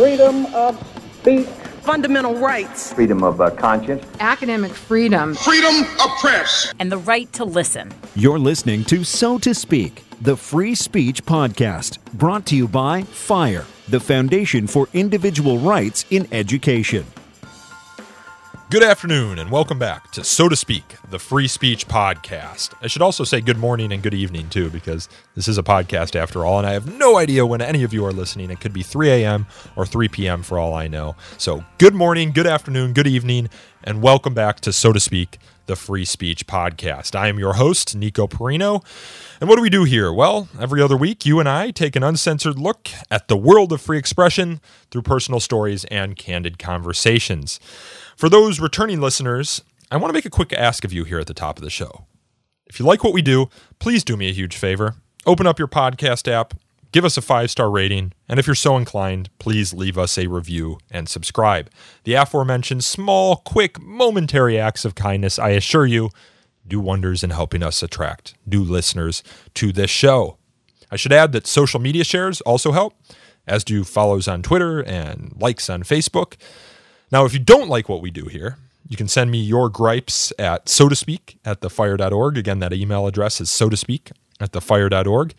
freedom of speech, fundamental rights, freedom of uh, conscience, academic freedom, freedom of press, and the right to listen. You're listening to So to Speak, the free speech podcast, brought to you by FIRE, the Foundation for Individual Rights in Education. Good afternoon, and welcome back to So to Speak, the free speech podcast. I should also say good morning and good evening, too, because this is a podcast after all, and I have no idea when any of you are listening. It could be 3 a.m. or 3 p.m. for all I know. So, good morning, good afternoon, good evening, and welcome back to So to Speak, the free speech podcast. I am your host, Nico Perino. And what do we do here? Well, every other week, you and I take an uncensored look at the world of free expression through personal stories and candid conversations. For those returning listeners, I want to make a quick ask of you here at the top of the show. If you like what we do, please do me a huge favor. Open up your podcast app, give us a five star rating, and if you're so inclined, please leave us a review and subscribe. The aforementioned small, quick, momentary acts of kindness, I assure you, do wonders in helping us attract new listeners to this show. I should add that social media shares also help, as do follows on Twitter and likes on Facebook. Now, if you don't like what we do here, you can send me your gripes at so to speak at thefire.org. Again, that email address is so to speak at thefire.org.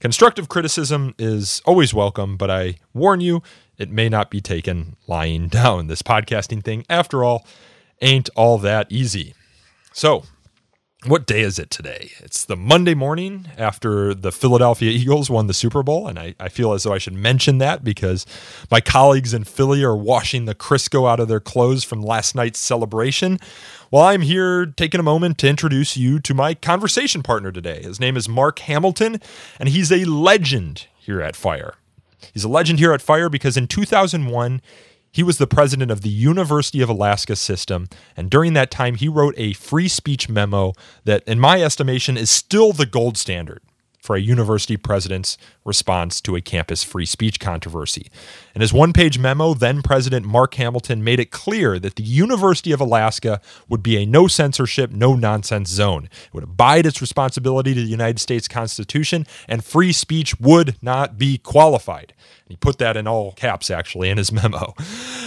Constructive criticism is always welcome, but I warn you, it may not be taken lying down. This podcasting thing, after all, ain't all that easy. So, what day is it today? It's the Monday morning after the Philadelphia Eagles won the Super Bowl. And I, I, feel as though I should mention that because my colleagues in Philly are washing the Crisco out of their clothes from last night's celebration. While I'm here taking a moment to introduce you to my conversation partner today. His name is Mark Hamilton, and he's a legend here at Fire. He's a legend here at Fire because in 2001, he was the president of the University of Alaska system, and during that time, he wrote a free speech memo that, in my estimation, is still the gold standard for a university president's response to a campus free speech controversy. In his one page memo, then President Mark Hamilton made it clear that the University of Alaska would be a no censorship, no nonsense zone. It would abide its responsibility to the United States Constitution, and free speech would not be qualified. He put that in all caps, actually, in his memo.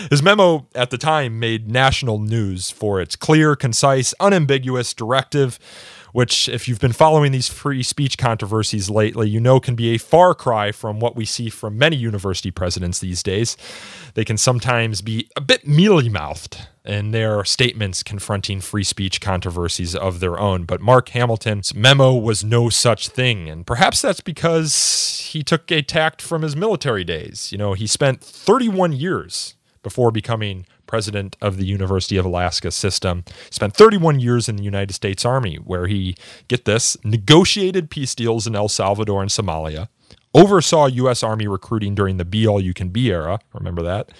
His memo at the time made national news for its clear, concise, unambiguous directive which, if you've been following these free speech controversies lately, you know can be a far cry from what we see from many university presidents these days. They can sometimes be a bit mealy mouthed in their statements confronting free speech controversies of their own. But Mark Hamilton's memo was no such thing. And perhaps that's because he took a tact from his military days. You know, he spent 31 years before becoming president of the University of Alaska system. Spent 31 years in the United States Army, where he, get this, negotiated peace deals in El Salvador and Somalia, oversaw U.S. Army recruiting during the Be All You Can Be era. Remember that?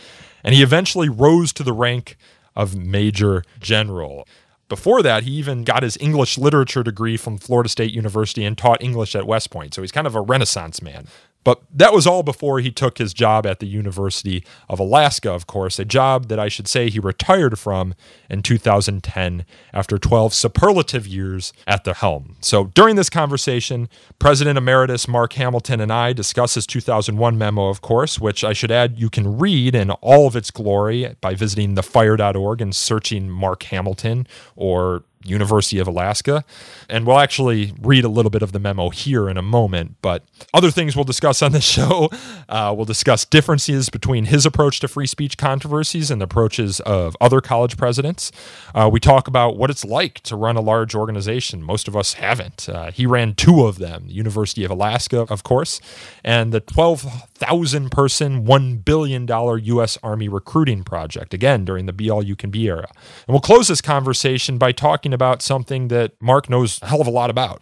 And he eventually rose to the rank of Major General. Before that, he even got his English literature degree from Florida State University and taught English at West Point. So he's kind of a Renaissance man. But that was all before he took his job at the University of Alaska, of course, a job that I should say he retired from in 2010 after 12 superlative years at the helm. So during this conversation, President Emeritus Mark Hamilton and I discuss his 2001 memo, of course, which I should add you can read in all of its glory by visiting thefire.org and searching Mark Hamilton or University of Alaska. And we'll actually read a little bit of the memo here in a moment. But other things we'll discuss on this show uh, we'll discuss differences between his approach to free speech controversies and the approaches of other college presidents. Uh, we talk about what it's like to run a large organization. Most of us haven't. Uh, he ran two of them the University of Alaska, of course, and the 12,000 person, $1 billion U.S. Army recruiting project, again, during the Be All You Can Be era. And we'll close this conversation by talking talking about something that Mark knows a hell of a lot about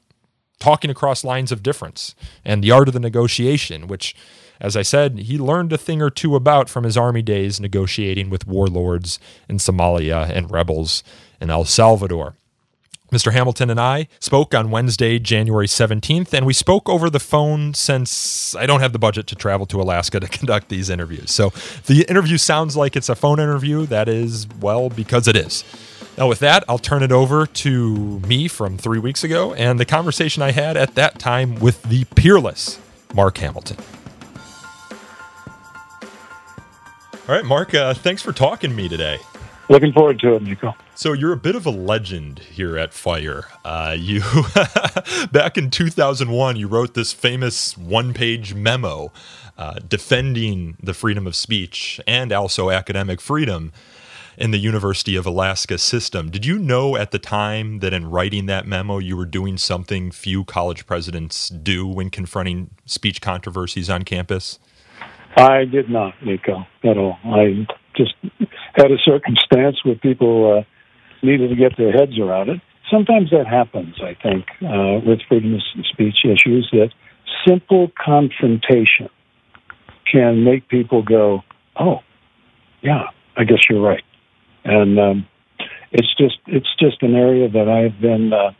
talking across lines of difference and the art of the negotiation, which, as I said, he learned a thing or two about from his army days negotiating with warlords in Somalia and rebels in El Salvador. Mr. Hamilton and I spoke on Wednesday, January 17th, and we spoke over the phone since I don't have the budget to travel to Alaska to conduct these interviews. So the interview sounds like it's a phone interview. That is, well, because it is. Now, with that, I'll turn it over to me from three weeks ago and the conversation I had at that time with the peerless Mark Hamilton. All right, Mark, uh, thanks for talking to me today. Looking forward to it, Nico. So you're a bit of a legend here at Fire. Uh, you back in 2001, you wrote this famous one-page memo uh, defending the freedom of speech and also academic freedom in the University of Alaska system. Did you know at the time that in writing that memo you were doing something few college presidents do when confronting speech controversies on campus? I did not, Nico, at all. I just had a circumstance where people uh, needed to get their heads around it. Sometimes that happens, I think, uh, with freedom of speech issues, that simple confrontation can make people go, oh, yeah, I guess you're right. And um, it's just it's just an area that I've been uh,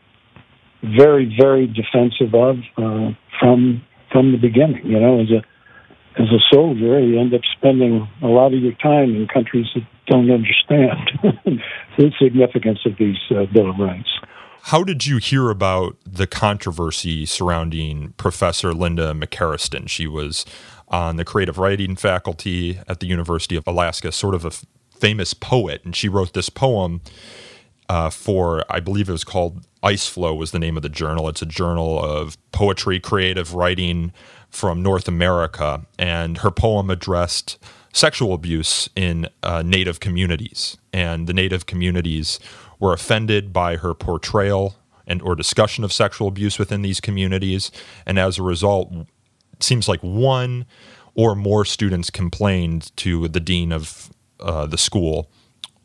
very very defensive of uh, from from the beginning. You know, as a as a soldier, you end up spending a lot of your time in countries that don't understand the significance of these uh, Bill of Rights. How did you hear about the controversy surrounding Professor Linda McCarriston? She was on the creative writing faculty at the University of Alaska, sort of a famous poet, and she wrote this poem uh, for, I believe it was called Ice Floe, was the name of the journal. It's a journal of poetry, creative writing from North America, and her poem addressed sexual abuse in uh, Native communities, and the Native communities were offended by her portrayal and or discussion of sexual abuse within these communities, and as a result, it seems like one or more students complained to the dean of uh, the school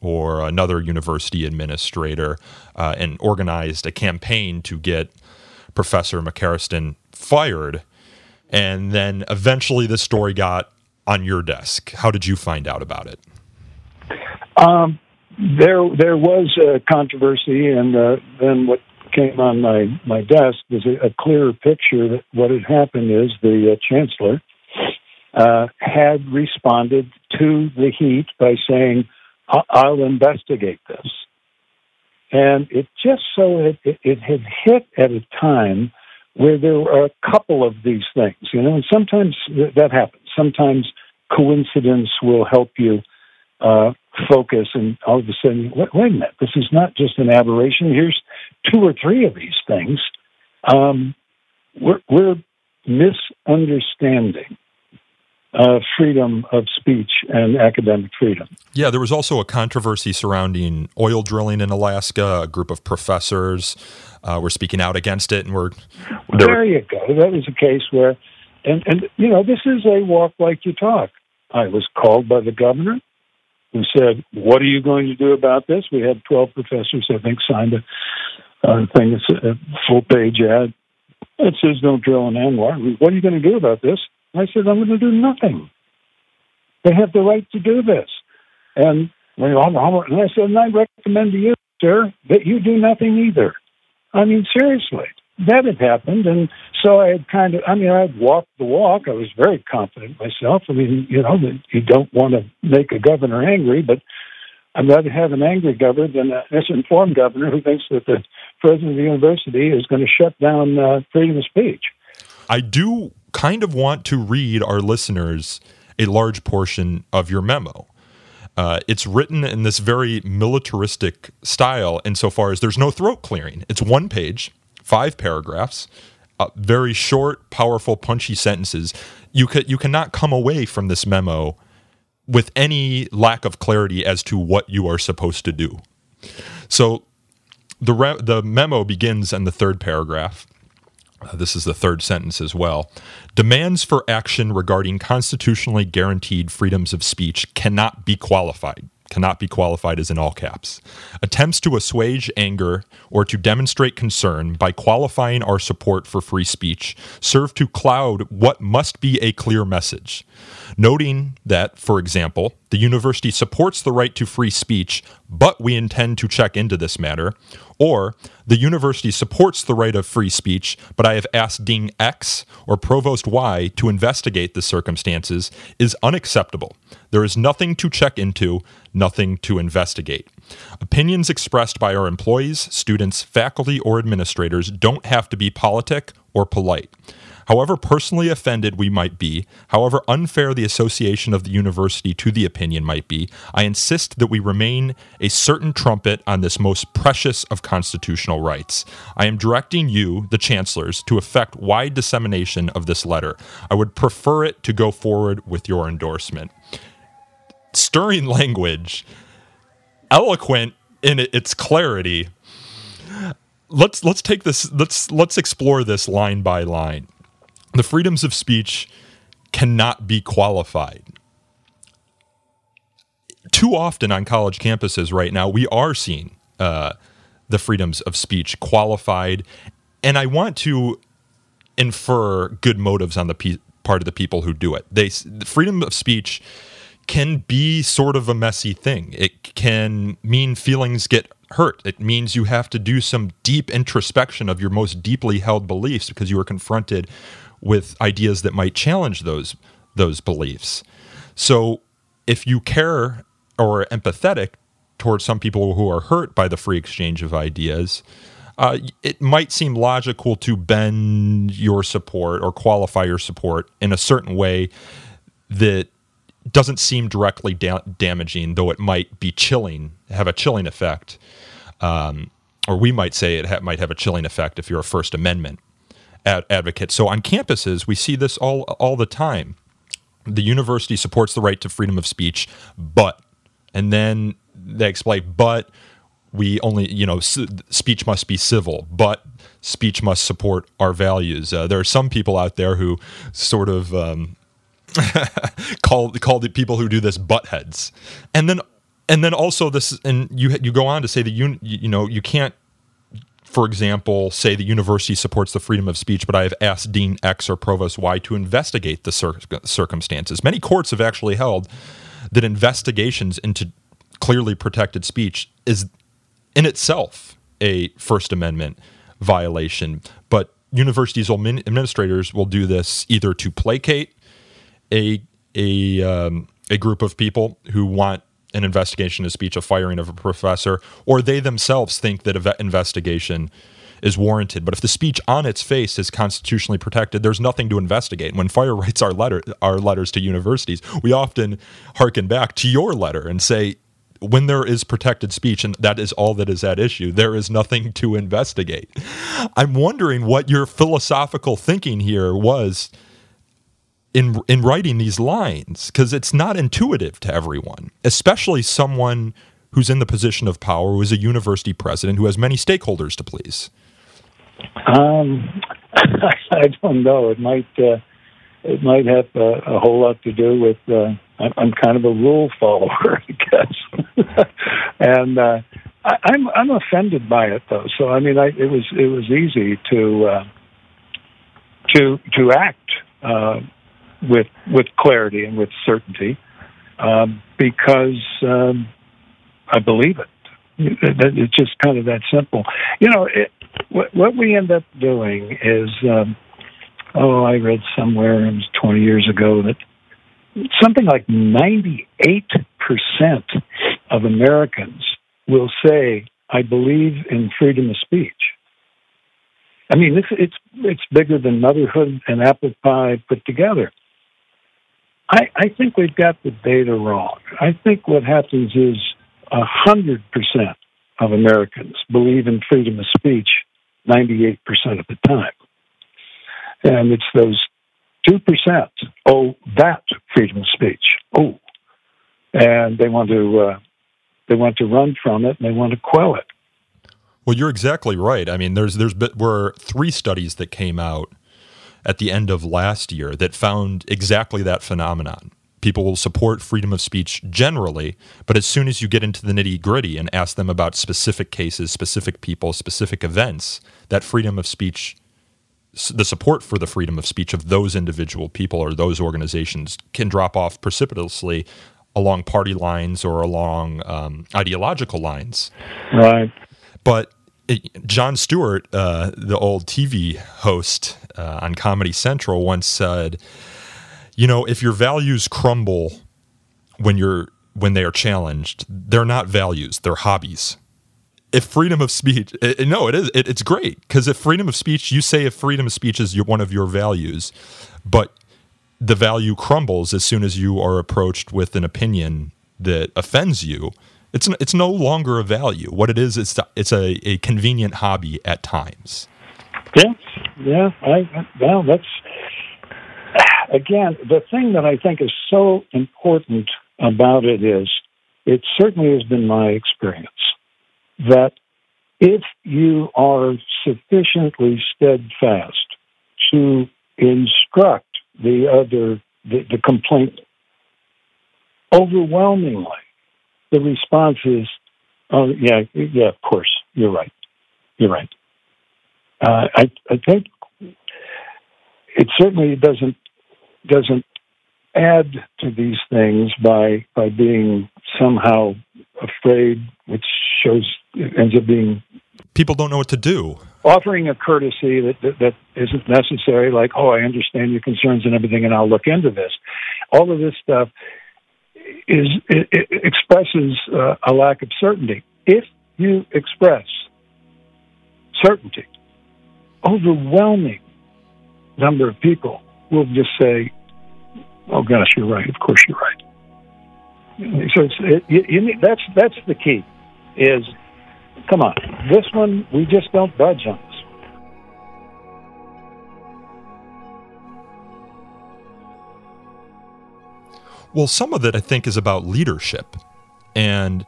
or another university administrator uh, and organized a campaign to get Professor McCarriston fired. And then eventually the story got on your desk. How did you find out about it? Um, there, there was a controversy, and uh, then what came on my, my desk was a, a clearer picture that what had happened is the uh, chancellor uh, had responded to the heat by saying, I'll investigate this. And it just so it, it, it, had hit at a time where there were a couple of these things, you know, and sometimes that happens. Sometimes coincidence will help you uh, focus, and all of a sudden, wait, wait, a minute, this is not just an aberration. Here's two or three of these things. Um, we're, we're misunderstanding uh, freedom of speech and academic freedom. Yeah, there was also a controversy surrounding oil drilling in Alaska. A group of professors uh, were speaking out against it, and were there, there you go. That was a case where, and and you know, this is a walk like you talk. I was called by the governor, who said, "What are you going to do about this?" We had twelve professors, I think, signed a, a thing, a full page ad. It says, "Don't drill in ANWR." What are you going to do about this? I said, I'm going to do nothing. They have the right to do this. And, and I said, and I recommend to you, sir, that you do nothing either. I mean, seriously, that had happened. And so I had kind of, I mean, I'd walked the walk. I was very confident myself. I mean, you know, you don't want to make a governor angry, but I'd rather have an angry governor than a misinformed governor who thinks that the president of the university is going to shut down uh, freedom of speech. I do kind of want to read our listeners a large portion of your memo. Uh, it's written in this very militaristic style, insofar as there's no throat clearing. It's one page, five paragraphs, uh, very short, powerful, punchy sentences. You could you cannot come away from this memo with any lack of clarity as to what you are supposed to do. So the re- the memo begins in the third paragraph uh, this is the third sentence as well. Demands for action regarding constitutionally guaranteed freedoms of speech cannot be qualified. Cannot be qualified as in all caps. Attempts to assuage anger or to demonstrate concern by qualifying our support for free speech serve to cloud what must be a clear message. Noting that, for example, the university supports the right to free speech, but we intend to check into this matter, or the university supports the right of free speech, but I have asked Dean X or Provost Y to investigate the circumstances is unacceptable. There is nothing to check into, nothing to investigate. Opinions expressed by our employees, students, faculty, or administrators don't have to be politic or polite. However personally offended we might be, however unfair the association of the university to the opinion might be, I insist that we remain a certain trumpet on this most precious of constitutional rights. I am directing you, the chancellors, to effect wide dissemination of this letter. I would prefer it to go forward with your endorsement. Stirring language, eloquent in its clarity. Let's let's take this let's let's explore this line by line the freedoms of speech cannot be qualified. Too often on college campuses right now, we are seeing uh, the freedoms of speech qualified, and I want to infer good motives on the pe- part of the people who do it. They the freedom of speech can be sort of a messy thing. It can mean feelings get hurt. It means you have to do some deep introspection of your most deeply held beliefs because you are confronted with ideas that might challenge those those beliefs. So if you care or are empathetic towards some people who are hurt by the free exchange of ideas, uh, it might seem logical to bend your support or qualify your support in a certain way that doesn't seem directly da- damaging, though it might be chilling, have a chilling effect. Um, or we might say it ha- might have a chilling effect if you're a First Amendment ad- advocates. So on campuses, we see this all all the time. The university supports the right to freedom of speech, but and then they explain, but we only you know speech must be civil, but speech must support our values. Uh, there are some people out there who sort of um, call call the people who do this buttheads, and then and then also this and you you go on to say that you you know you can't for example, say the university supports the freedom of speech, but I have asked Dean X or Provost Y to investigate the cir- circumstances. Many courts have actually held that investigations into clearly protected speech is in itself a First Amendment violation. But universities' administrators will do this either to placate a a um, a group of people who want an investigation of speech, a firing of a professor, or they themselves think that an investigation is warranted. But if the speech on its face is constitutionally protected, there's nothing to investigate. When Fire writes our letter, our letters to universities, we often hearken back to your letter and say, when there is protected speech and that is all that is at issue, there is nothing to investigate. I'm wondering what your philosophical thinking here was in in writing these lines because it's not intuitive to everyone, especially someone who's in the position of power, who is a university president, who has many stakeholders to please. Um, I don't know. It might uh, it might have uh, a whole lot to do with. Uh, I'm kind of a rule follower, I guess, and uh, I, I'm I'm offended by it though. So I mean, I, it was it was easy to uh, to to act uh, with with clarity and with certainty um, because um, I believe it. It's just kind of that simple. You know, it, what, what we end up doing is, um, oh, I read somewhere, it was 20 years ago, that something like 98% of Americans will say, I believe in freedom of speech. I mean, it's it's it's bigger than motherhood and apple pie put together. I, I think we've got the data wrong. I think what happens is a hundred percent of Americans believe in freedom of speech 98% of the time. And it's those 2%, oh, that freedom of speech. Oh. And they want to uh, they want to run from it and they want to quell it. Well, you're exactly right. I mean, there's there's were three studies that came out at the end of last year that found exactly that phenomenon. People will support freedom of speech generally, but as soon as you get into the nitty gritty and ask them about specific cases, specific people, specific events, that freedom of speech, the support for the freedom of speech of those individual people or those organizations can drop off precipitously along party lines or along um, ideological lines. Right. But Jon Stewart, uh, the old TV host uh, on Comedy Central, once said, "You know, if your values crumble when you're when they are challenged, they're not values; they're hobbies." if freedom of speech, it, no, it is. It, it's great because if freedom of speech, you say if freedom of speech is your, one of your values, but the value crumbles as soon as you are approached with an opinion that offends you. It's it's no longer a value. What it is, it's it's a, a convenient hobby at times. Yeah, yeah. I, well, that's again the thing that I think is so important about it is it certainly has been my experience that if you are sufficiently steadfast to instruct the other, the, the complaint, overwhelmingly, the response is, oh, yeah, yeah, of course, you're right. You're right. Uh, I, I think it certainly doesn't doesn't add to these things by by being somehow afraid, which shows ends up being people don't know what to do. Offering a courtesy that, that, that isn't necessary, like oh, I understand your concerns and everything, and I'll look into this. All of this stuff is it, it expresses uh, a lack of certainty. If you express certainty, overwhelming number of people will just say, "Oh gosh, you're right. Of course, you're right." So it, you, you need, that's that's the key. Is come on, this one we just don't budge on this. Well, some of it I think is about leadership, and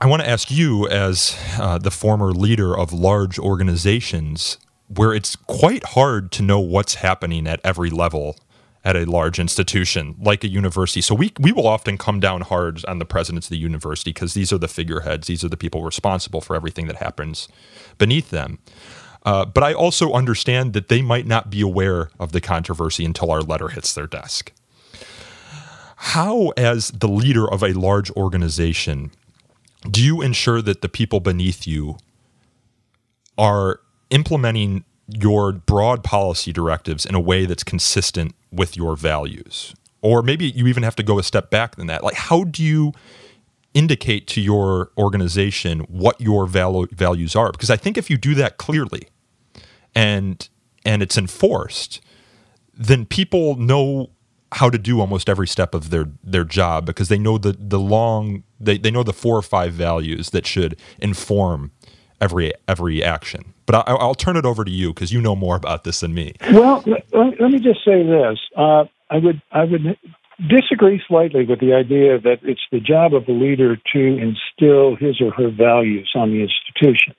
I want to ask you, as uh, the former leader of large organizations, where it's quite hard to know what's happening at every level at a large institution like a university. So we we will often come down hard on the presidents of the university because these are the figureheads, these are the people responsible for everything that happens beneath them. Uh, but I also understand that they might not be aware of the controversy until our letter hits their desk. How, as the leader of a large organization, do you ensure that the people beneath you are implementing your broad policy directives in a way that's consistent with your values? Or maybe you even have to go a step back than that. Like, how do you indicate to your organization what your val- values are? Because I think if you do that clearly and and it's enforced, then people know how to do almost every step of their their job because they know the the long they, they know the four or five values that should inform every every action. But I, will turn it over to you because you know more about this than me. Well, let, let me just say this: uh, I would I would disagree slightly with the idea that it's the job of a leader to instill his or her values on the institution.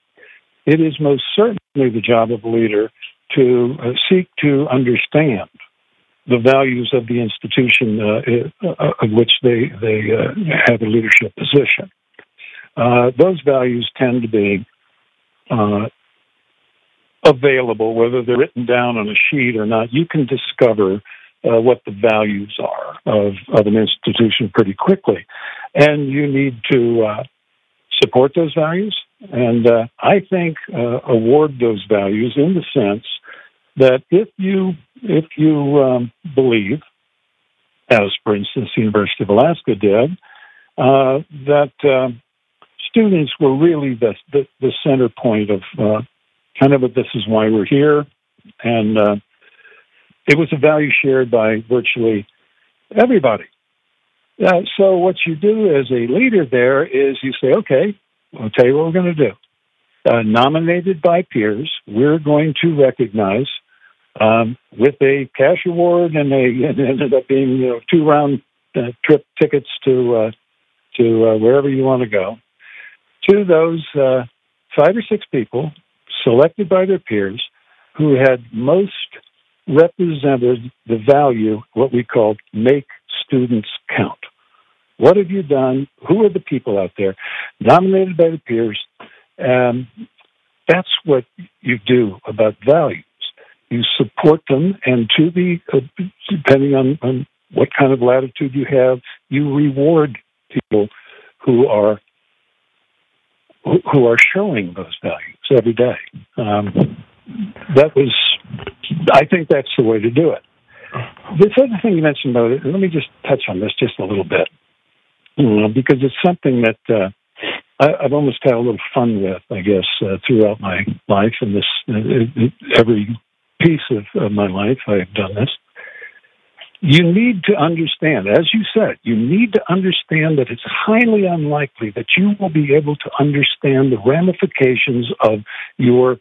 It is most certainly the job of a leader to uh, seek to understand the values of the institution uh, uh of which they they uh, have a leadership position. Uh, those values tend to be available, whether they're written down on a sheet or not. You can discover uh, what the values are of, of an institution pretty quickly. And you need to uh, support those values. And uh, I think award those values in the sense that if you if you um, believe, as for instance the University of Alaska did, uh, that um, students were really the, the, the center point of uh, kind of a, this is why we're here. And uh, it was a value shared by virtually everybody. Uh, so what you do as a leader there is you say, okay, I'll tell you what we're going to do. Uh, nominated by peers, we're going to recognize um, with a cash award and a it ended up being you know two round uh, trip tickets to uh, to uh, wherever you want to go to those uh, five or six people selected by their peers who had most represented the value, what we called make students count. What have you done? Who are the people out there nominated by the peers? Um, that's what you do about values. You support them, and to the uh, depending on, on what kind of latitude you have, you reward people who are who are showing those values every day. Um, that was, I think that's the way to do it. This other thing you mentioned about it, let me just touch on this just a little bit, because it's something that uh, I, I've almost had a little fun with, I guess, uh, throughout my life and this uh, every piece of, of my life. I've done this. You need to understand, as you said, you need to understand that it's highly unlikely that you will be able to understand the ramifications of your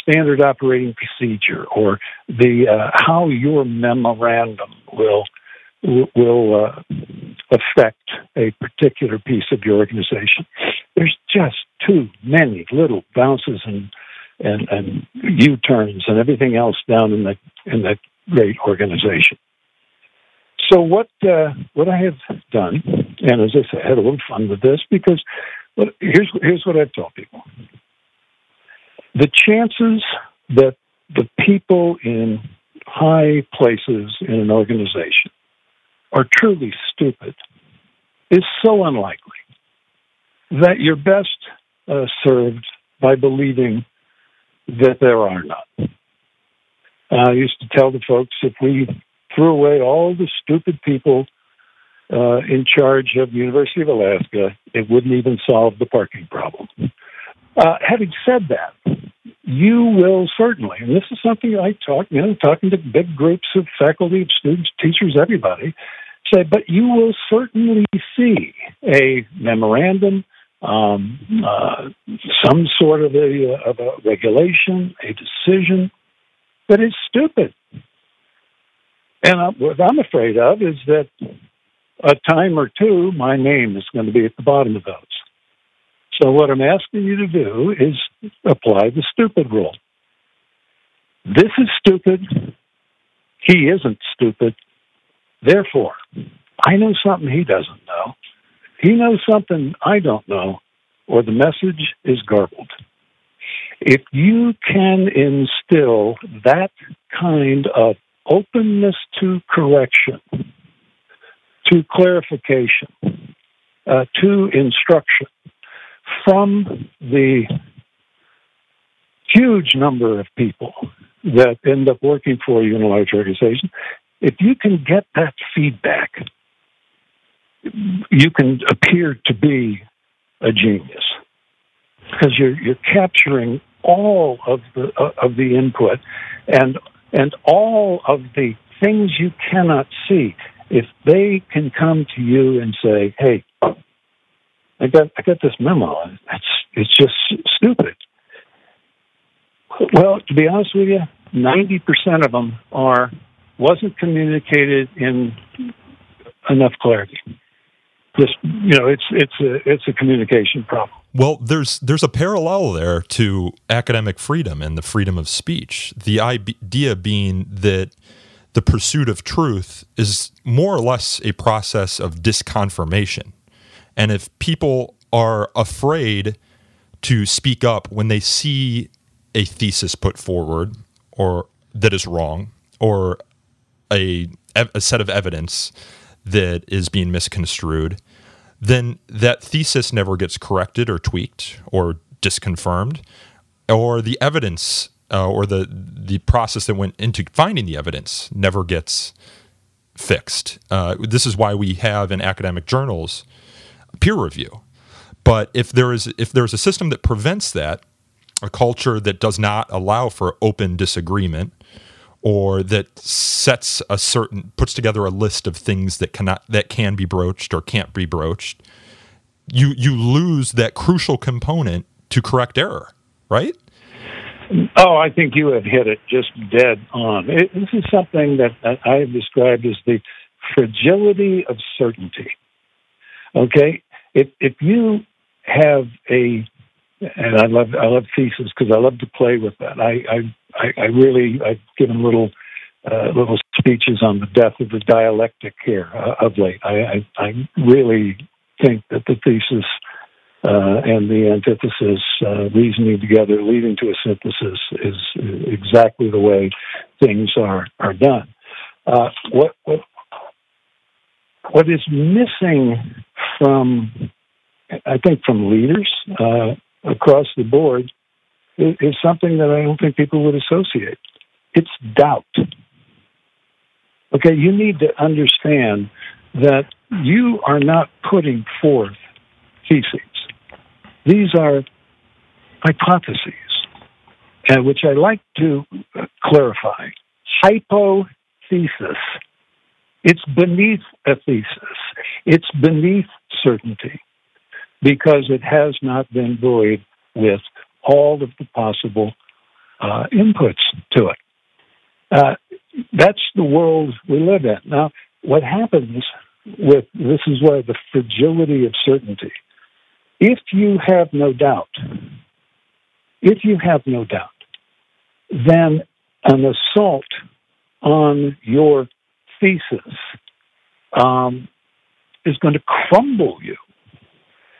standard operating procedure or the uh, how your memorandum will will uh, affect a particular piece of your organization. There's just too many little bounces and and, and U-turns and everything else down in the in that great organization. So what uh, what I have done, and as I said, I had a little fun with this because but here's here's what I've told people: the chances that the people in high places in an organization are truly stupid is so unlikely that you're best uh, served by believing that there are none. I used to tell the folks if we threw away all the stupid people uh, in charge of the University of Alaska, it wouldn't even solve the parking problem. Uh, having said that, you will certainly, and this is something I talk, you know, talking to big groups of faculty, students, teachers, everybody, say, but you will certainly see a memorandum, um, uh, some sort of a, of a regulation, a decision that is stupid. And I, what I'm afraid of is that a time or two, my name is going to be at the bottom of those. So what I'm asking you to do is apply the stupid rule. This is stupid. He isn't stupid. Therefore, I know something he doesn't know. He knows something I don't know, or the message is garbled. If you can instill that kind of openness to correction, to clarification, uh, to instruction from the huge number of people that end up working for you in a large organization, if you can get that feedback, you can appear to be a genius because you're you're capturing all of the uh, of the input and and all of the things you cannot see. If they can come to you and say, "Hey, I got I got this memo. It's it's just stupid." Well, to be honest with you, ninety percent of them are wasn't communicated in enough clarity. Just you know, it's it's a it's a communication problem. Well, there's there's a parallel there to academic freedom and the freedom of speech. The idea being that the pursuit of truth is more or less a process of disconfirmation. And if people are afraid to speak up when they see a thesis put forward or that is wrong or a, a set of evidence that is being misconstrued, then that thesis never gets corrected or tweaked or disconfirmed, or the evidence uh, or the the process that went into finding the evidence never gets fixed. Uh, this is why we have in academic journals peer review. But if there is if there is a system that prevents that, a culture that does not allow for open disagreement, or that sets a certain puts together a list of things that cannot that can be broached or can't be broached you you lose that crucial component to correct error right? Oh i think you have hit it just dead on. It, this is something that i have described as the fragility of certainty. Okay? If if you have a and I love I love thesis because I love to play with that. I I, I really I've given little uh, little speeches on the death of the dialectic here uh, of late. I, I, I really think that the thesis uh, and the antithesis uh, reasoning together, leading to a synthesis, is exactly the way things are are done. Uh, what what what is missing from I think from leaders uh, across the board is, something that I don't think people would associate. It's doubt. Okay, you need to understand that you are not putting forth theses. These are hypotheses, and which I like to uh, clarify. Hypothesis. It's beneath a thesis. It's beneath certainty because it has not been buoyed with all of the possible uh, inputs to it. Uh, that's the world we live in. Now, what happens with this is where the fragility of certainty. If you have no doubt, if you have no doubt, then an assault on your thesis um, is going to crumble you.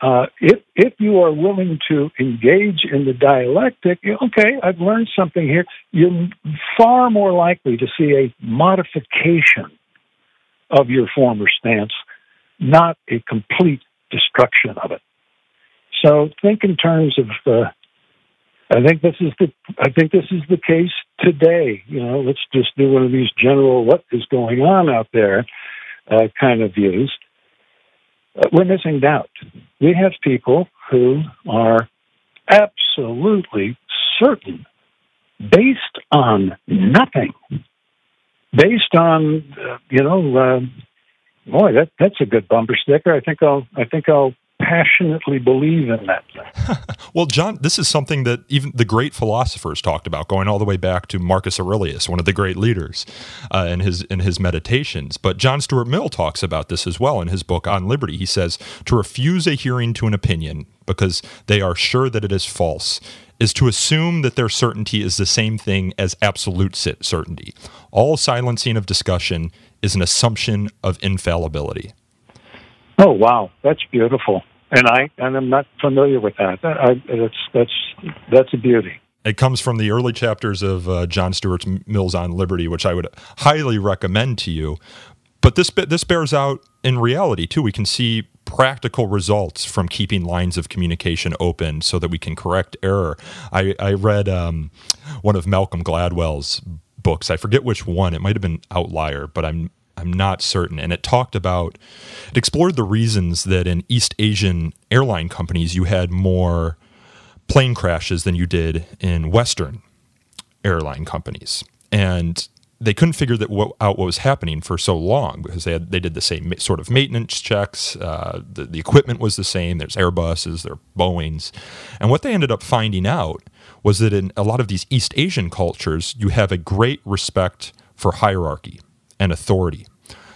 Uh, if if you are willing to engage in the dialectic, okay, I've learned something here. You're far more likely to see a modification of your former stance, not a complete destruction of it. So think in terms of. Uh, I think this is the. I think this is the case today. You know, let's just do one of these general "what is going on out there" uh, kind of views we're missing doubt. We have people who are absolutely certain, based on nothing, based on uh, you know, uh, boy, that that's a good bumper sticker. I think I'll I think I'll passionately believe in that thing. well, John, this is something that even the great philosophers talked about, going all the way back to Marcus Aurelius, one of the great leaders, uh, in his in his meditations. But John Stuart Mill talks about this as well in his book on liberty. He says to refuse a hearing to an opinion because they are sure that it is false is to assume that their certainty is the same thing as absolute certainty. All silencing of discussion is an assumption of infallibility. Oh wow, that's beautiful and I and I'm not familiar with that. I, that's that's that's a beauty. It comes from the early chapters of uh, John Stuart Mill's on Liberty, which I would highly recommend to you. But this this bears out in reality too. We can see practical results from keeping lines of communication open so that we can correct error. I, I read um, one of Malcolm Gladwell's books. I forget which one. It might have been Outlier, but I'm I'm not certain. And it talked about, it explored the reasons that in East Asian airline companies you had more plane crashes than you did in Western airline companies. And they couldn't figure that what, out what was happening for so long because they had, they did the same sort of maintenance checks. Uh, the, the equipment was the same. There's Airbuses, there are Boeing's, and what they ended up finding out was that in a lot of these East Asian cultures, you have a great respect for hierarchy and authority.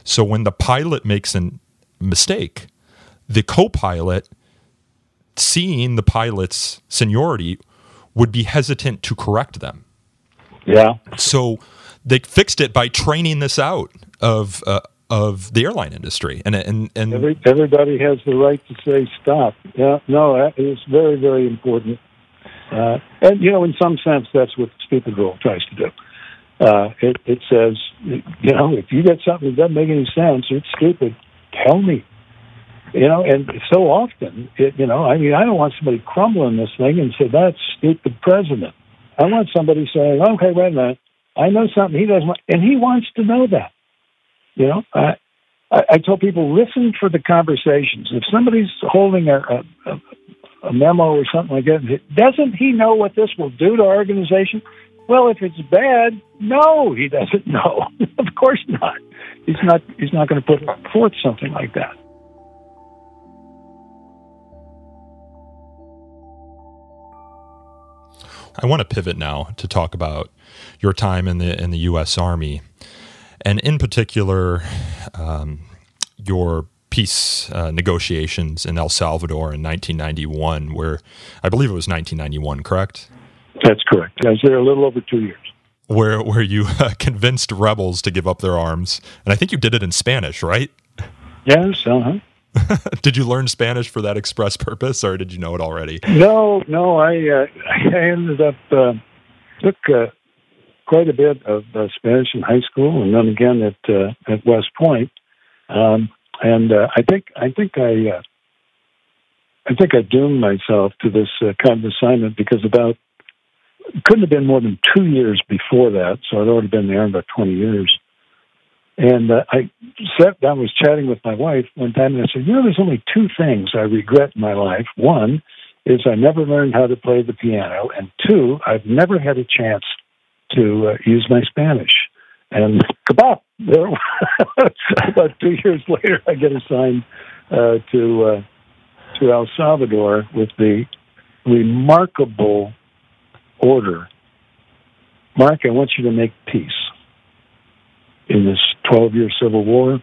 So when the pilot makes a mistake, the co pilot, seeing the pilot's seniority, would be hesitant to correct them. Yeah. So they fixed it by training this out of uh, of the airline industry, and and and Every, everybody has the right to say stop. Yeah, no, that is very very important. Uh, and you know, in some sense, that's what stupid rule tries to do. Uh, it, it says, you know, if you get something that doesn't make any sense, it's stupid, tell me. You know, and so often, it, you know, I mean, I don't want somebody crumbling this thing and say, that's stupid president. I want somebody saying, okay, wait a minute, I know something he doesn't want, and he wants to know that. You know, I, I, I tell people, listen for the conversations. If somebody's holding a, a, a memo or something like that, doesn't he know what this will do to our organization? Well, if it's bad, no, he doesn't know. of course not. He's not. He's not going to put forth something like that. I want to pivot now to talk about your time in the in the U.S. Army, and in particular, um, your peace uh, negotiations in El Salvador in 1991, where I believe it was 1991, correct? That's correct. I was there a little over two years. Where where you uh, convinced rebels to give up their arms, and I think you did it in Spanish, right? Yes. Uh huh. did you learn Spanish for that express purpose, or did you know it already? No, no. I uh, I ended up uh, took uh, quite a bit of uh, Spanish in high school, and then again at uh, at West Point. Um, and uh, I think I think I uh, I think I doomed myself to this uh, kind of assignment because about couldn't have been more than two years before that, so I'd already been there about 20 years. And uh, I sat down, was chatting with my wife one time, and I said, You know, there's only two things I regret in my life. One is I never learned how to play the piano, and two, I've never had a chance to uh, use my Spanish. And kabop! There, about two years later, I get assigned uh, to uh, to El Salvador with the remarkable order. Mark, I want you to make peace in this 12 year civil war.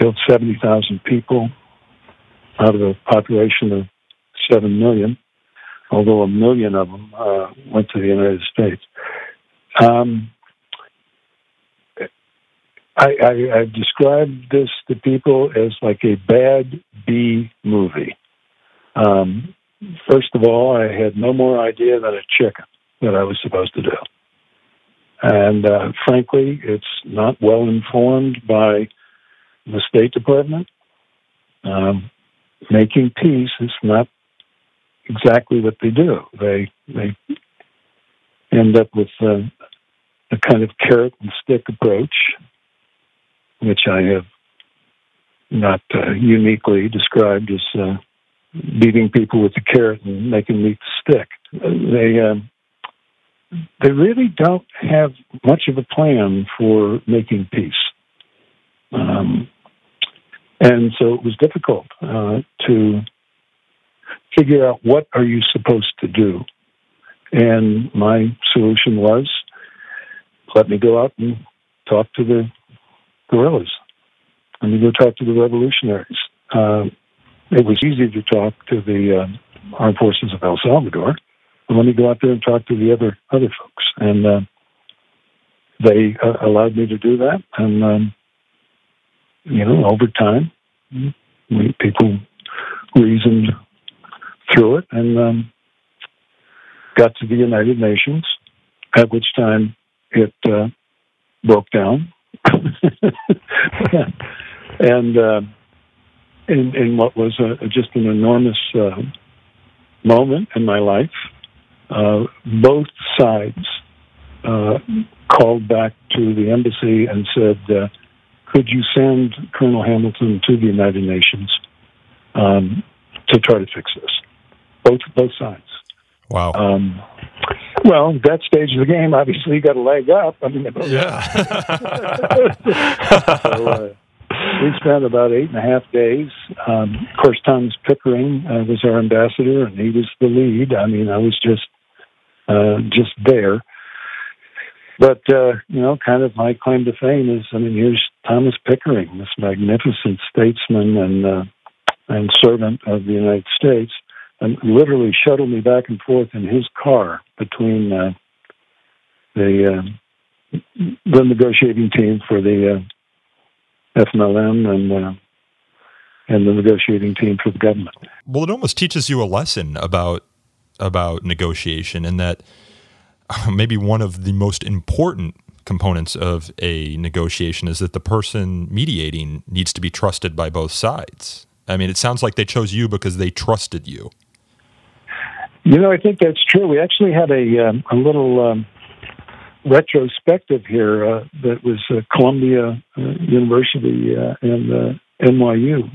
Killed 70,000 people out of a population of 7 million, although a million of them uh, went to the United States. Um, I, I, I've described this to people as like a bad B movie. Um, first of all, I had no more idea than a chicken that I was supposed to do. And uh, frankly, it's not well informed by the State Department. Um, making peace is not exactly what they do. They they end up with uh, a kind of carrot and stick approach, which I have not uh, uniquely described as uh, beating people with the carrot and making them eat the stick. They um, they really don't have much of a plan for making peace. Um, and so it was difficult uh, to figure out what are you supposed to do. And my solution was let me go out and talk to the guerrillas. Let me go talk to the revolutionaries. Uh, it was easy to talk to the uh, armed forces of El Salvador. But let me go out there and talk to the other other folks. And uh, they uh, allowed me to do that. And um, you know, over time, we, people reasoned through it and um, got to the United Nations, at which time it uh, broke down. and uh, in, in what was a, just an enormous uh, moment in my life, uh, both sides uh, called back to the embassy and said, uh, could you send Colonel Hamilton to the United Nations um, to try to fix this? Both both sides. Wow. Um, well, that stage of the game, obviously, you got a leg up. I mean, yeah. so, uh, we spent about eight and a half days. Um, of course, Thomas Pickering uh, was our ambassador, and he was the lead. I mean, I was just uh, just there. But uh, you know, kind of my claim to fame is, I mean, here's Thomas Pickering, this magnificent statesman and uh, and servant of the United States, and literally shuttled me back and forth in his car between uh, the uh, the negotiating team for the uh, FMLN and uh, and the negotiating team for the government. Well, it almost teaches you a lesson about about negotiation, and that maybe one of the most important components of a negotiation is that the person mediating needs to be trusted by both sides. I mean, it sounds like they chose you because they trusted you. You know, I think that's true. We actually had a um, a little um, retrospective here uh, that was uh, Columbia uh, University uh, and uh, NYU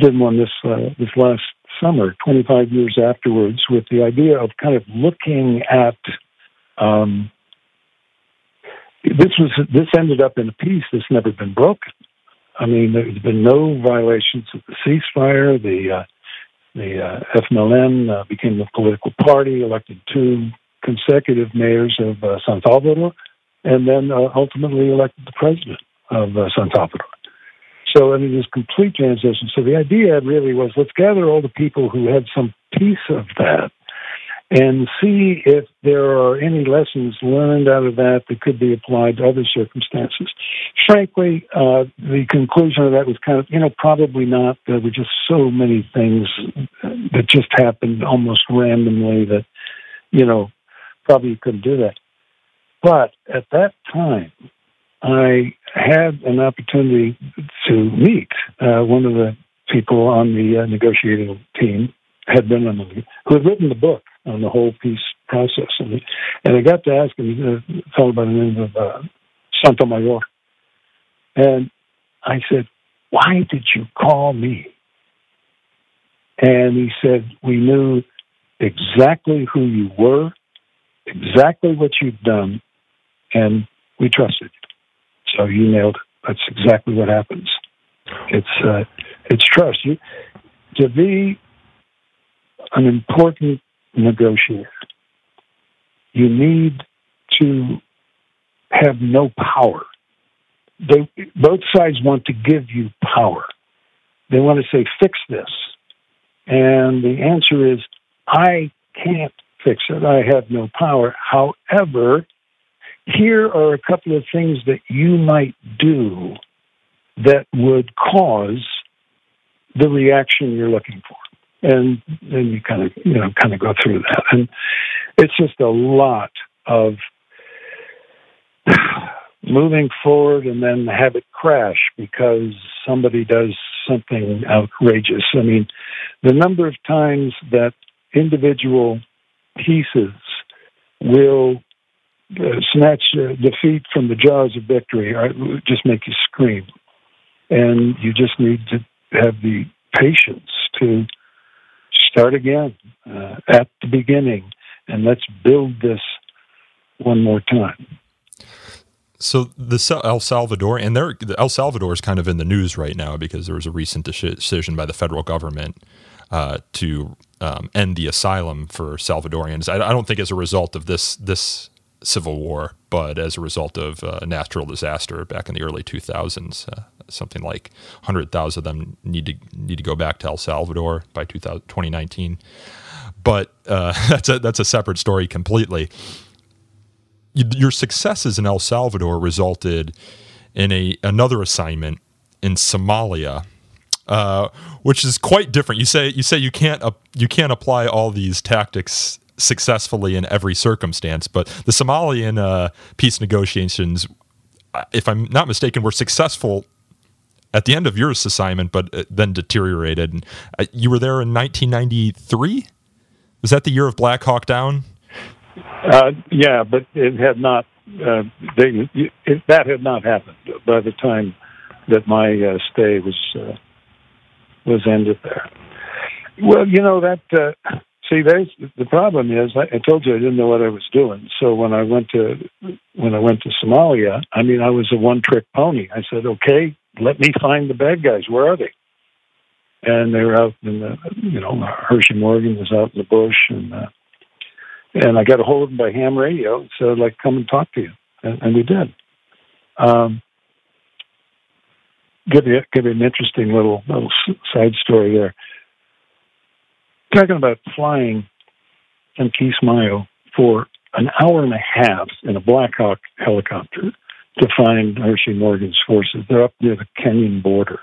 did one this this last summer, 25 years afterwards, with the idea of kind of looking at um, this was this ended up in a peace that's never been broken. I mean, there's been no violations of the ceasefire. The the uh, FMLN uh, became a political party, elected two consecutive mayors of uh, San Salvador, and then uh, ultimately elected the president of uh, San Salvador. So I mean, this complete transition. So the idea really was let's gather all the people who had some piece of that and see if there are any lessons learned out of that that could be applied to other circumstances. Frankly, uh, the conclusion of that was kind of, you know, probably not. There were just so many things that just happened almost randomly that, you know, probably you couldn't do that. But at that time, I had an opportunity to meet uh, one of the people on the uh, negotiating team, had been on the, who had written the book on the whole peace process. And, and I got to ask him, a fellow by the name of uh, Sotomayor. And I said, Why did you call me? And he said, We knew exactly who you were, exactly what you've done, and we trusted you. So you nailed it. That's exactly what happens. It's uh, it's trust. You to be an important negotiator. You need to have no power. They both sides want to give you power. They want to say, "Fix this," and the answer is, "I can't fix it. I have no power." However, here are a couple of things that you might do that would cause the reaction you're looking for. And then you kind of, you know, kind of go through that. And it's just a lot of moving forward and then have it crash because somebody does something outrageous. I mean, the number of times that individual pieces will uh, snatch uh, defeat from the jaws of victory or just make you scream. And you just need to have the patience to start again uh, at the beginning and let's build this one more time. So the El Salvador and El Salvador is kind of in the news right now because there was a recent decision by the federal government uh, to um, end the asylum for Salvadorians. I, I, don't think as a result of this this civil war, but as a result of a natural disaster back in the early 2000s. Uh, something like 100,000 of them need to need to go back to El Salvador by 2019. But uh, that's a that's a separate story completely. your successes in El Salvador resulted in a another assignment in Somalia, uh, which is quite different. You say you say you can't uh, you can't apply all these tactics successfully in every circumstance. But the Somalian uh, peace negotiations, uh, if I'm not mistaken, were successful at the end of your assignment, but uh, then deteriorated. And uh, you were there in 1993. Was that the year of Black Hawk Down? Uh, yeah, but it had not. Uh, they, it, that had not happened by the time that my uh, stay was was ended there. Well, you know that Uh, see, there's the problem is I, I told you I didn't know what I was doing. So when I went to when I went to Somalia, I mean, I was a one trick pony. I said, okay, let me find the bad guys. Where are they? And they were out in the, you know, Hersi Morgan was out in the bush, and uh, and I got a hold of them by ham radio. So like, to come and talk to you, and, and we did. Um, give you give you an interesting little little side story there talking about flying in Kismayo for an hour and a half in a Black Hawk helicopter to find Hersi Morgan's forces. They're up near the Kenyan border.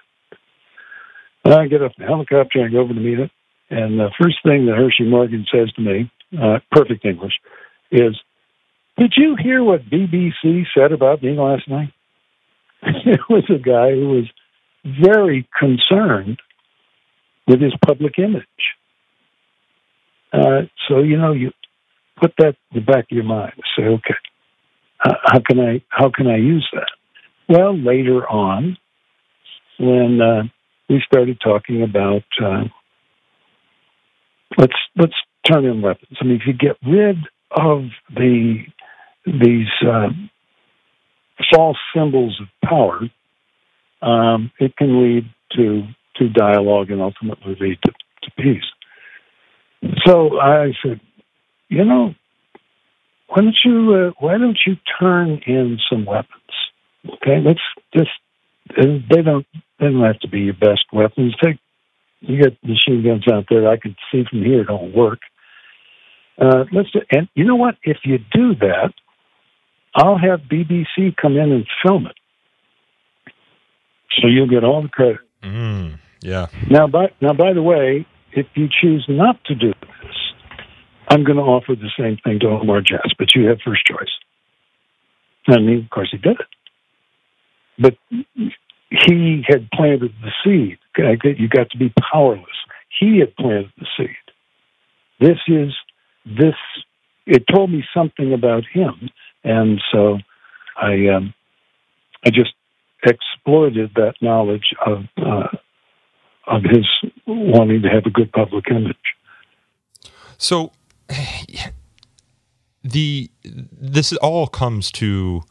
And I get off the helicopter, I go over to meet it, and the first thing that Hersi Morgan says to me, uh, perfect English, is, Did you hear what BBC said about me last night? it was a guy who was very concerned with his public image. Uh, so you know, you put that in the back of your mind. Say, okay, how, can I how can I use that? Well, later on, when uh, we started talking about uh, let's let's turn in weapons. I mean, if you get rid of the these uh, false symbols of power, um, it can lead to to dialogue and ultimately lead to, to peace. So I said, you know, why don't you uh, why don't you turn in some weapons? Okay, let's just they don't they don't have to be your best weapons. Take you got machine guns out there. I can see from here don't work. Uh, let's and you know what? If you do that, I'll have BBC come in and film it, so you'll get all the credit. Mm, yeah. Now, by now, by the way, if you choose not to do this, I'm going to offer the same thing to Omar Jess, but you have first choice. I mean, of course, he did it. But he had planted the seed. You got to be powerless. He had planted the seed. This is this. It told me something about him, and so I um, I just exploited that knowledge of uh, of his wanting to have a good public image. So, the this all comes to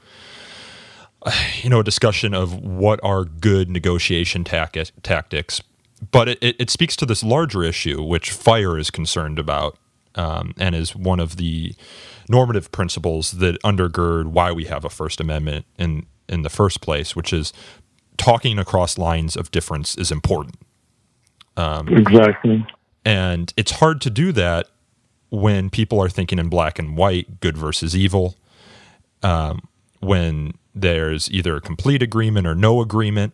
you know a discussion of what are good negotiation tactics, but it, it speaks to this larger issue which fire is concerned about um, and is one of the normative principles that undergird why we have a First Amendment in in the first place, which is talking across lines of difference is important. Um, exactly. And it's hard to do that when people are thinking in black and white, good versus evil. Um, when there's either a complete agreement or no agreement,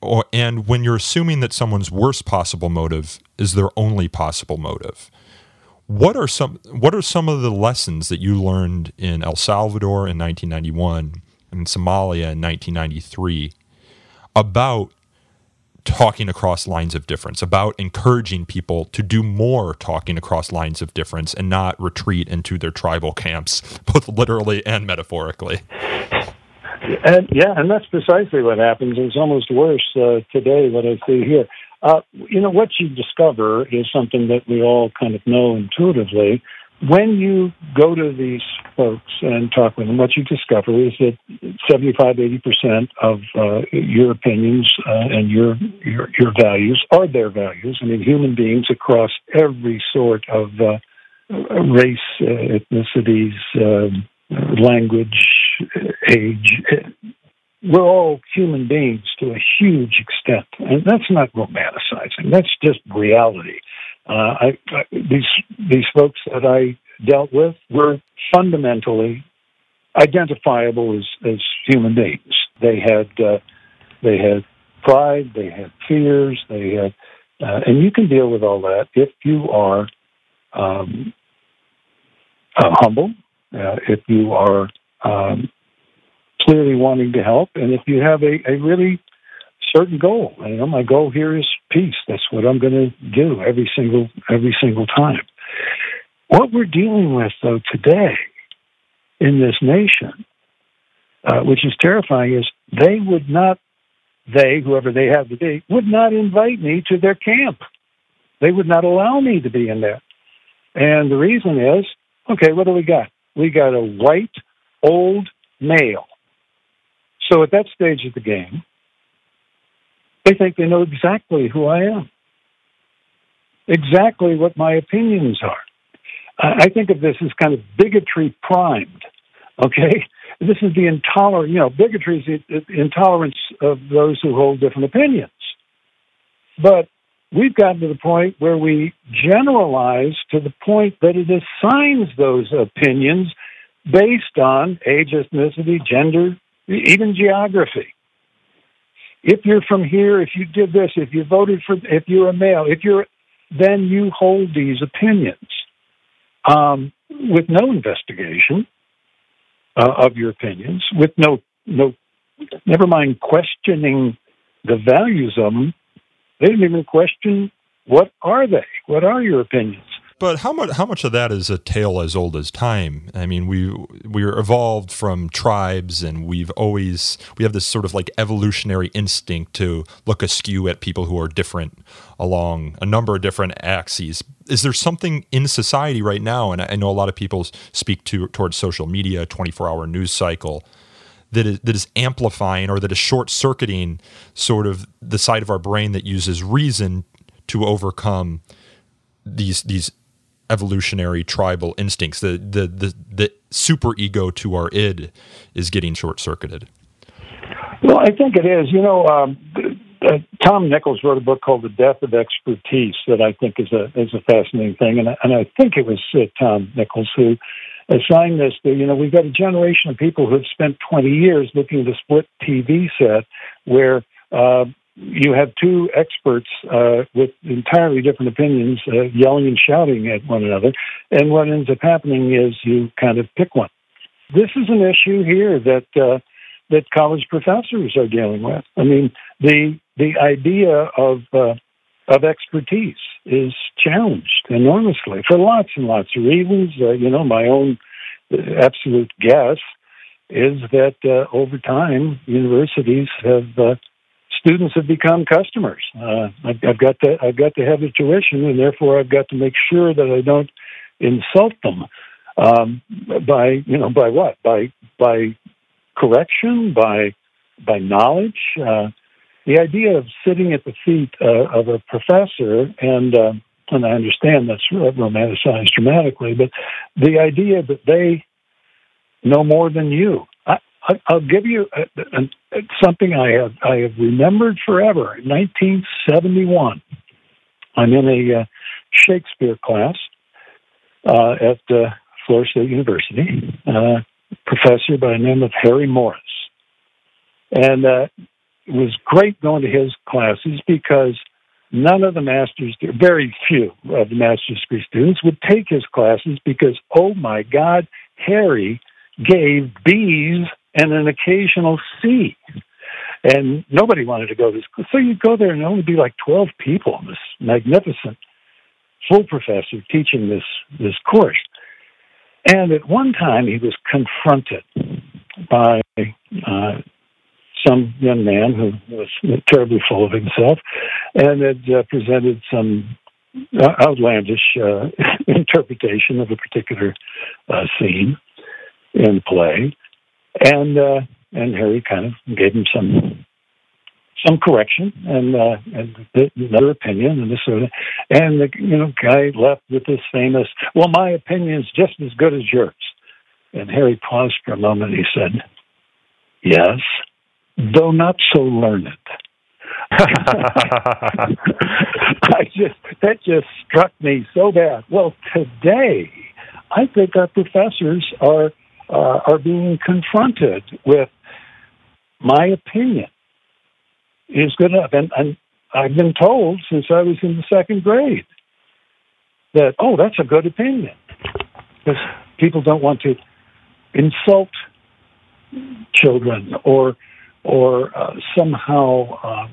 or and when you're assuming that someone's worst possible motive is their only possible motive. What are some what are some of the lessons that you learned in El Salvador in 1991 and Somalia in 1993 about talking across lines of difference, about encouraging people to do more talking across lines of difference and not retreat into their tribal camps, both literally and metaphorically. And yeah, and that's precisely what happens. It's almost worse uh, today what I see here. Uh, you know, what you discover is something that we all kind of know intuitively. When you go to these folks and talk with them, what you discover is that 75, 80% of uh, your opinions uh, and your, your, your values are their values. I mean, human beings across every sort of uh, race, uh, ethnicities, um, language, age, we're all human beings to a huge extent, and that's not romanticizing. That's just reality. Uh, I, I, these these folks that I dealt with were fundamentally identifiable as, as human beings. They had uh, they had pride, they had fears, they had, uh, and you can deal with all that if you are um, uh, humble, uh, if you are um, clearly wanting to help, and if you have a, a really certain goal, you know, my goal here is peace. That's what I'm going to do every single every single time. What we're dealing with, though, today in this nation, uh, which is terrifying, is they would not, they, whoever they have to be, would not invite me to their camp. They would not allow me to be in there. And the reason is, okay, what do we got? We got a white, old male so at that stage of the game, they think they know exactly who I am, exactly what my opinions are. I think of this as kind of bigotry primed. Okay, this is the intolerant. You know, bigotry is the intolerance of those who hold different opinions. But we've gotten to the point where we generalize to the point that it assigns those opinions based on age, ethnicity, gender, even geography. If you're from here, if you did this, if you voted for, if you're a male, if you're, then you hold these opinions um, with no investigation uh, of your opinions, with no, no, never mind questioning the values of them. They didn't even question what are they? What are your opinions? But how much how much of that is a tale as old as time? I mean, we we're evolved from tribes, and we've always we have this sort of like evolutionary instinct to look askew at people who are different along a number of different axes. Is there something in society right now? And I know a lot of people speak to towards social media, twenty four hour news cycle. That is, that is amplifying or that is short circuiting sort of the side of our brain that uses reason to overcome these these evolutionary tribal instincts. The the the, the super ego to our id is getting short circuited. Well, I think it is. You know, um, uh, Tom Nichols wrote a book called The Death of Expertise that I think is a is a fascinating thing, and I, and I think it was uh, Tom Nichols who assigned this. To, you know, we've got a generation of people who have spent 20 years looking at a split TV set where uh, you have two experts uh, with entirely different opinions uh, yelling and shouting at one another. And what ends up happening is you kind of pick one. This is an issue here that uh, that college professors are dealing with. I mean, the the idea of uh, of expertise is challenged enormously for lots and lots of reasons. Uh, you know, my own absolute guess is that uh, over time, universities have students have become customers. Uh, I've, I've got to I've got to have the tuition, and therefore I've got to make sure that I don't insult them um, by you know by what by by correction by by knowledge. Uh, the idea of sitting at the feet uh, of a professor and uh, and I understand that's romanticized dramatically, but the idea that they know more than you. I, will give you a, a, a, something I have I have remembered forever. In 1971, I'm in a uh, Shakespeare class uh, at uh, Florida State University. Uh, professor by the name of Harry Morris, and uh, it was great going to his classes because none of the master's, very few of the master's degree students would take his classes because, oh my God, Harry gave B's and an occasional C. And nobody wanted to go to this. So you'd go there and only be like 12 people, this magnificent full professor teaching this, this course. And at one time he was confronted by uh, some young man who was terribly full of himself and had uh, presented some outlandish uh, interpretation of a particular uh, scene in play, and uh, and Harry kind of gave him some some correction and uh, and another opinion and this sort of, and the you know guy left with this famous, well, my opinion is just as good as yours. And Harry paused for a moment. He said, "Yes, though not so learned. I just that just struck me so bad. Well, today I think our professors are uh, are being confronted with my opinion is good enough, and, and I've been told since I was in the second grade that oh, that's a good opinion. Because people don't want to insult children or or uh, somehow uh,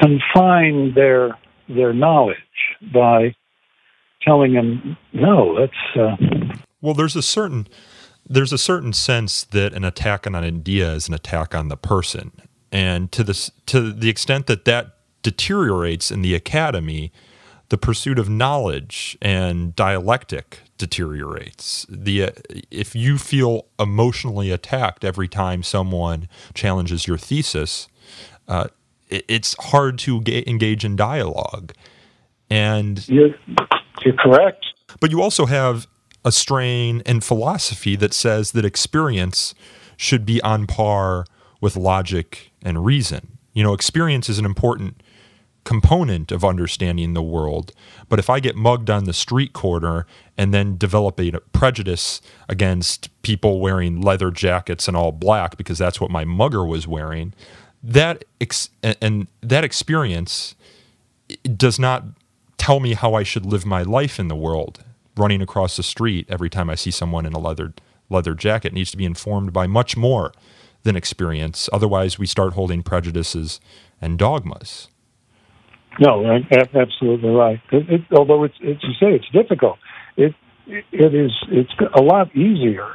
confine their their knowledge by telling them no that's uh... well there's a certain there's a certain sense that an attack on an idea is an attack on the person and to this to the extent that that deteriorates in the academy the pursuit of knowledge and dialectic deteriorates. The uh, if you feel emotionally attacked every time someone challenges your thesis, uh, it, it's hard to ga- engage in dialogue. And you're, you're correct. But you also have a strain in philosophy that says that experience should be on par with logic and reason. You know, experience is an important component of understanding the world. But if I get mugged on the street corner and then develop a prejudice against people wearing leather jackets and all black because that's what my mugger was wearing, that ex- and that experience does not tell me how I should live my life in the world. Running across the street every time I see someone in a leather leather jacket needs to be informed by much more than experience. Otherwise, we start holding prejudices and dogmas. No, absolutely right. It, it, although it's, it's you say it's difficult, it it is it's a lot easier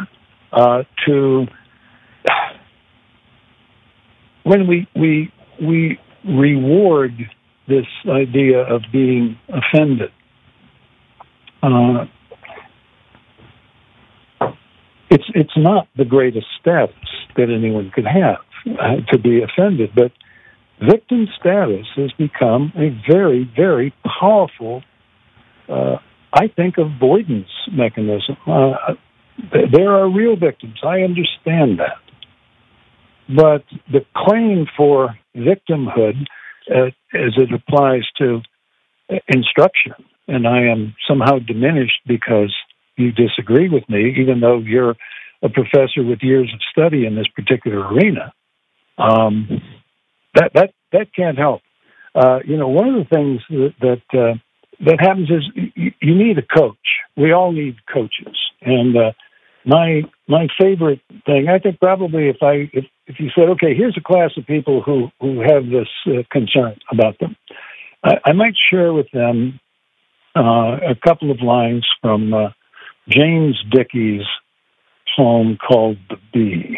uh, to when we we we reward this idea of being offended. Uh, it's it's not the greatest status that anyone could have uh, to be offended, but victim status has become a very, very powerful, uh, I think, avoidance mechanism. Uh, there are real victims. I understand that. But the claim for victimhood, uh, as it applies to instruction, and I am somehow diminished because you disagree with me, even though you're a professor with years of study in this particular arena. Um, that that that can't help. Uh, you know, one of the things that that, uh, that happens is you, you, need a coach. We all need coaches, and uh, my my favorite thing, I think, probably if I if if you said, okay, here's a class of people who who have this uh, concern about them, I, I, might share with them uh, a couple of lines from uh, James Dickey's poem called "The Bee."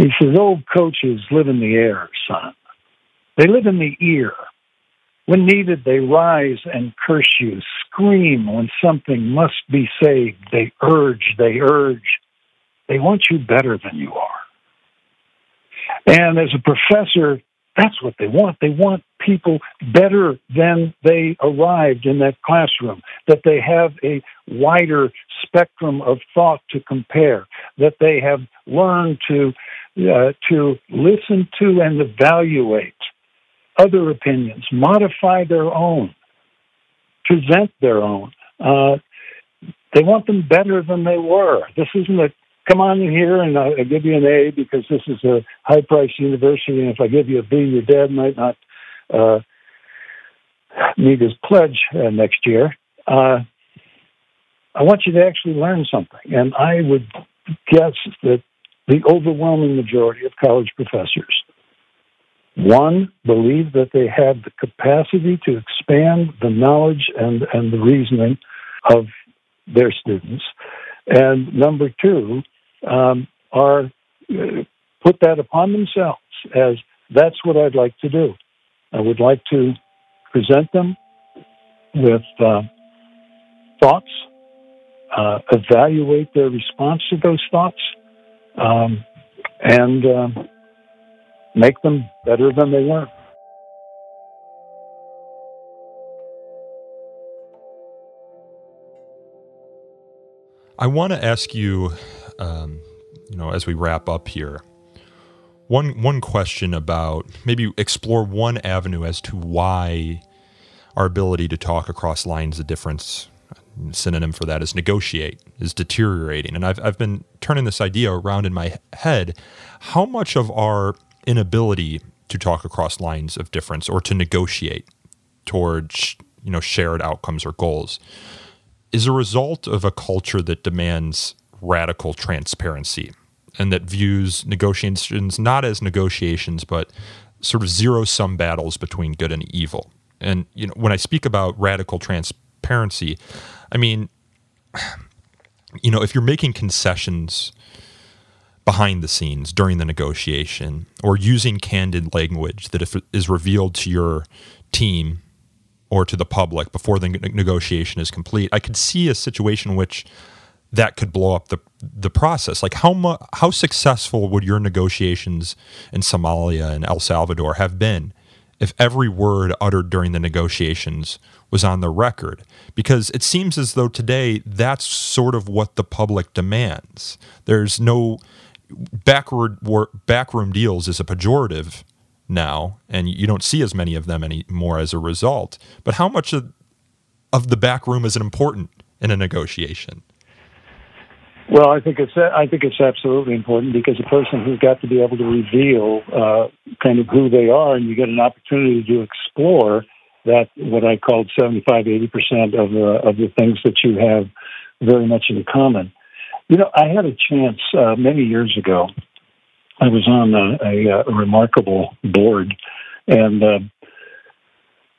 He says, Old coaches live in the air, son. They live in the ear. When needed, they rise and curse you, scream when something must be saved. They urge, they urge. They want you better than you are. And as a professor, that's what they want. They want people better than they arrived in that classroom, that they have a wider spectrum of thought to compare, that they have learned to, uh, to listen to and evaluate other opinions, modify their own, present their own. Uh, they want them better than they were. This isn't a come on in here and I'll, give you an A because this is a high priced university, and if I give you a B, your dad might not uh, meet his pledge uh, next year. Uh, I want you to actually learn something, and I would guess that the overwhelming majority of college professors one, believe that they have the capacity to expand the knowledge and, and the reasoning of their students. And number two, um, are uh, put that upon themselves as that's what I'd like to do. I would like to present them with uh, thoughts, uh, evaluate their response to those thoughts, um, and um, make them better than they were. I want to ask you, um, you know, as we wrap up here, one one question about maybe explore one avenue as to why our ability to talk across lines of difference synonym for that is negotiate is deteriorating. And I've, I've been turning this idea around in my head. How much of our inability to talk across lines of difference or to negotiate towards you know shared outcomes or goals is a result of a culture that demands radical transparency and that views negotiations not as negotiations but sort of zero sum battles between good and evil. And you know when i speak about radical transparency i mean you know if you're making concessions behind the scenes during the negotiation or using candid language that if is revealed to your team or to the public before the negotiation is complete. I could see a situation in which that could blow up the the process. Like how mu- how successful would your negotiations in Somalia and El Salvador have been if every word uttered during the negotiations was on the record? Because it seems as though today that's sort of what the public demands. There's no backward backroom deals is a pejorative now, and you don't see as many of them anymore as a result. But how much of, of the back room is important in a negotiation? Well, I think it's I think it's absolutely important because a person who's got to be able to reveal uh, kind of who they are, and you get an opportunity to explore that what I called 75, 80 percent of the of the things that you have very much in common. You know, I had a chance uh, many years ago. I was on a, a, a remarkable board, and uh,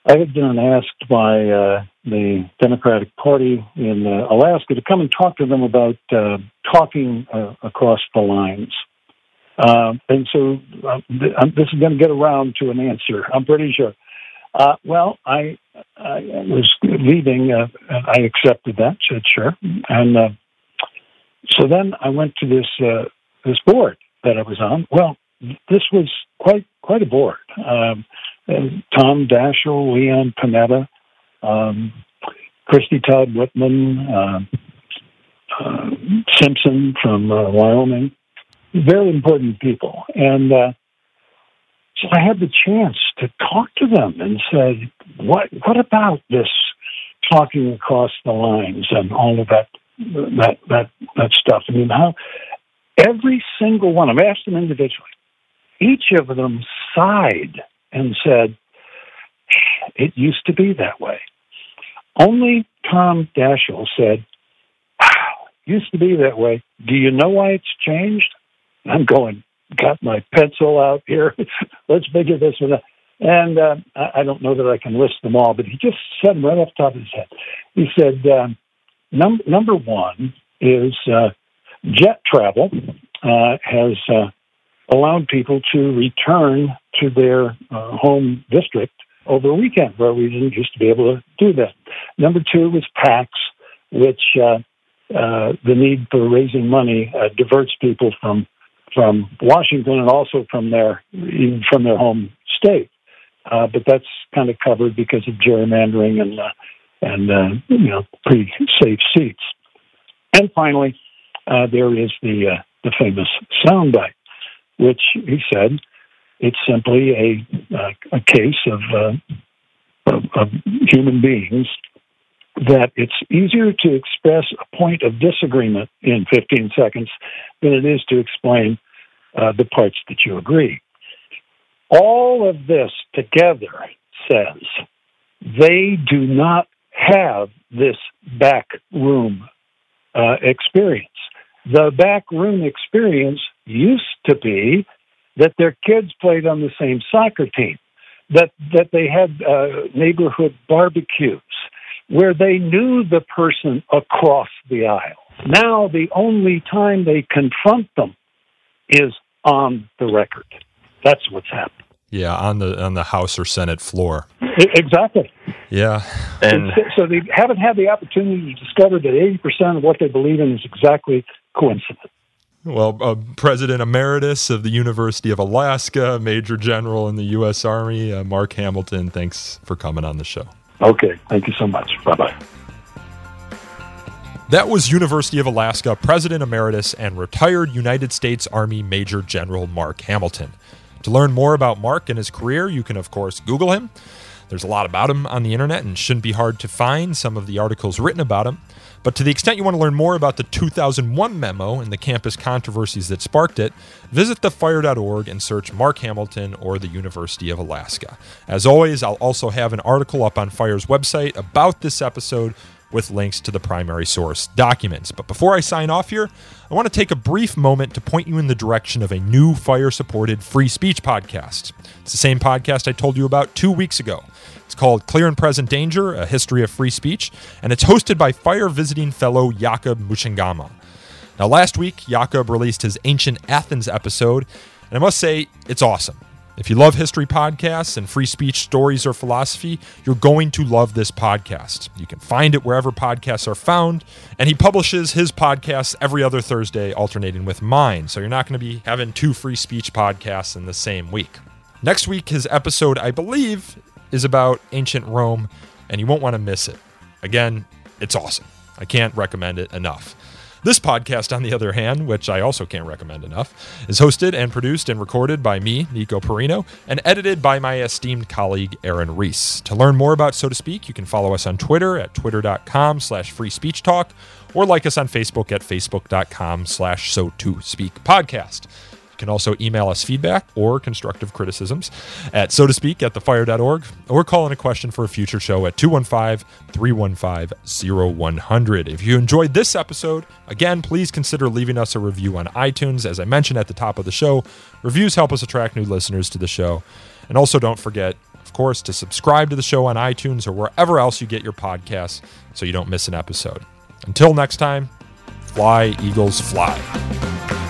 I had been asked by uh, the Democratic Party in uh, Alaska to come and talk to them about uh, talking uh, across the lines. Uh, and so uh, th- this is going to get around to an answer, I'm pretty sure. Uh, well, I, I was leaving, uh, and I accepted that, said sure. And uh, so then I went to this uh, this board that I was on. Well, this was quite quite a board. Um, Tom Daschle, Leon Panetta, um, Christie Todd Whitman, uh, uh, Simpson from uh, Wyoming, very important people, and uh, so I had the chance to talk to them and say, "What what about this talking across the lines and all of that that that that stuff. I mean, how every single one. I've asked them individually. Each of them sighed and said, "It used to be that way." Only Tom Daschle said, "Wow, used to be that way. Do you know why it's changed?" I'm going, got my pencil out here. Let's figure this one out. And uh, I, don't know that I can list them all, but he just said right off the top of his head. He said, um, Num- number one is uh, jet travel uh, has uh, allowed people to return to their uh, home district over a weekend where we didn't used to be able to do that. Number two was PACs, which uh, uh, the need for raising money diverts people from from Washington and also from their even from their home state. Uh, but that's kind of covered because of gerrymandering and uh, and uh, you know pretty safe seats. And finally, uh, there is the uh, the famous soundbite, which he said it's simply a uh, a case of, of, of human beings that it's easier to express a point of disagreement in 15 seconds than it is to explain uh, the parts that you agree. All of this together says they do not have this back room uh, experience. The back room experience used to be that their kids played on the same soccer team, that that they had uh, neighborhood barbecues, where they knew the person across the aisle. Now, the only time they confront them is on the record. That's what's happened. Yeah, on the on the House or Senate floor. Exactly. Yeah, and so they haven't had the opportunity to discover that eighty percent of what they believe in is exactly coincidence. Well, uh, President Emeritus of the University of Alaska, Major General in the U.S. Army, uh, Mark Hamilton, thanks for coming on the show. Okay, thank you so much. Bye bye. That was University of Alaska President Emeritus and retired United States Army Major General Mark Hamilton. To learn more about Mark and his career, you can, of course, Google him. There's a lot about him on the internet and shouldn't be hard to find some of the articles written about him. But to the extent you want to learn more about the 2001 memo and the campus controversies that sparked it, visit thefire.org and search Mark Hamilton or the University of Alaska. As always, I'll also have an article up on Fire's website about this episode with links to the primary source documents. But before I sign off here, I want to take a brief moment to point you in the direction of a new fire supported free speech podcast. It's the same podcast I told you about two weeks ago. It's called Clear and Present Danger A History of Free Speech, and it's hosted by fire visiting fellow Jacob Mchangama. Now, last week, Jacob released his Ancient Athens episode, and I must say, it's awesome. If you love history podcasts and free speech stories or philosophy, you're going to love this podcast. You can find it wherever podcasts are found, and he publishes his podcasts every other Thursday, alternating with mine. So you're not going to be having two free speech podcasts in the same week. Next week, his episode, I believe, is about ancient Rome, and you won't want to miss it. Again, it's awesome. I can't recommend it enough. This podcast, on the other hand, which I also can't recommend enough, is hosted and produced and recorded by me, Nico Perino, and edited by my esteemed colleague, Aaron Reese. To learn more about So to Speak, you can follow us on Twitter at twitter.com slash free speech talk or like us on Facebook at facebook.com slash so to speak podcast can also email us feedback or constructive criticisms at so to speak at thefire.org or call in a question for a future show at 215 315 0100. If you enjoyed this episode, again, please consider leaving us a review on iTunes. As I mentioned at the top of the show, reviews help us attract new listeners to the show. And also don't forget, of course, to subscribe to the show on iTunes or wherever else you get your podcasts so you don't miss an episode. Until next time, fly, Eagles, fly.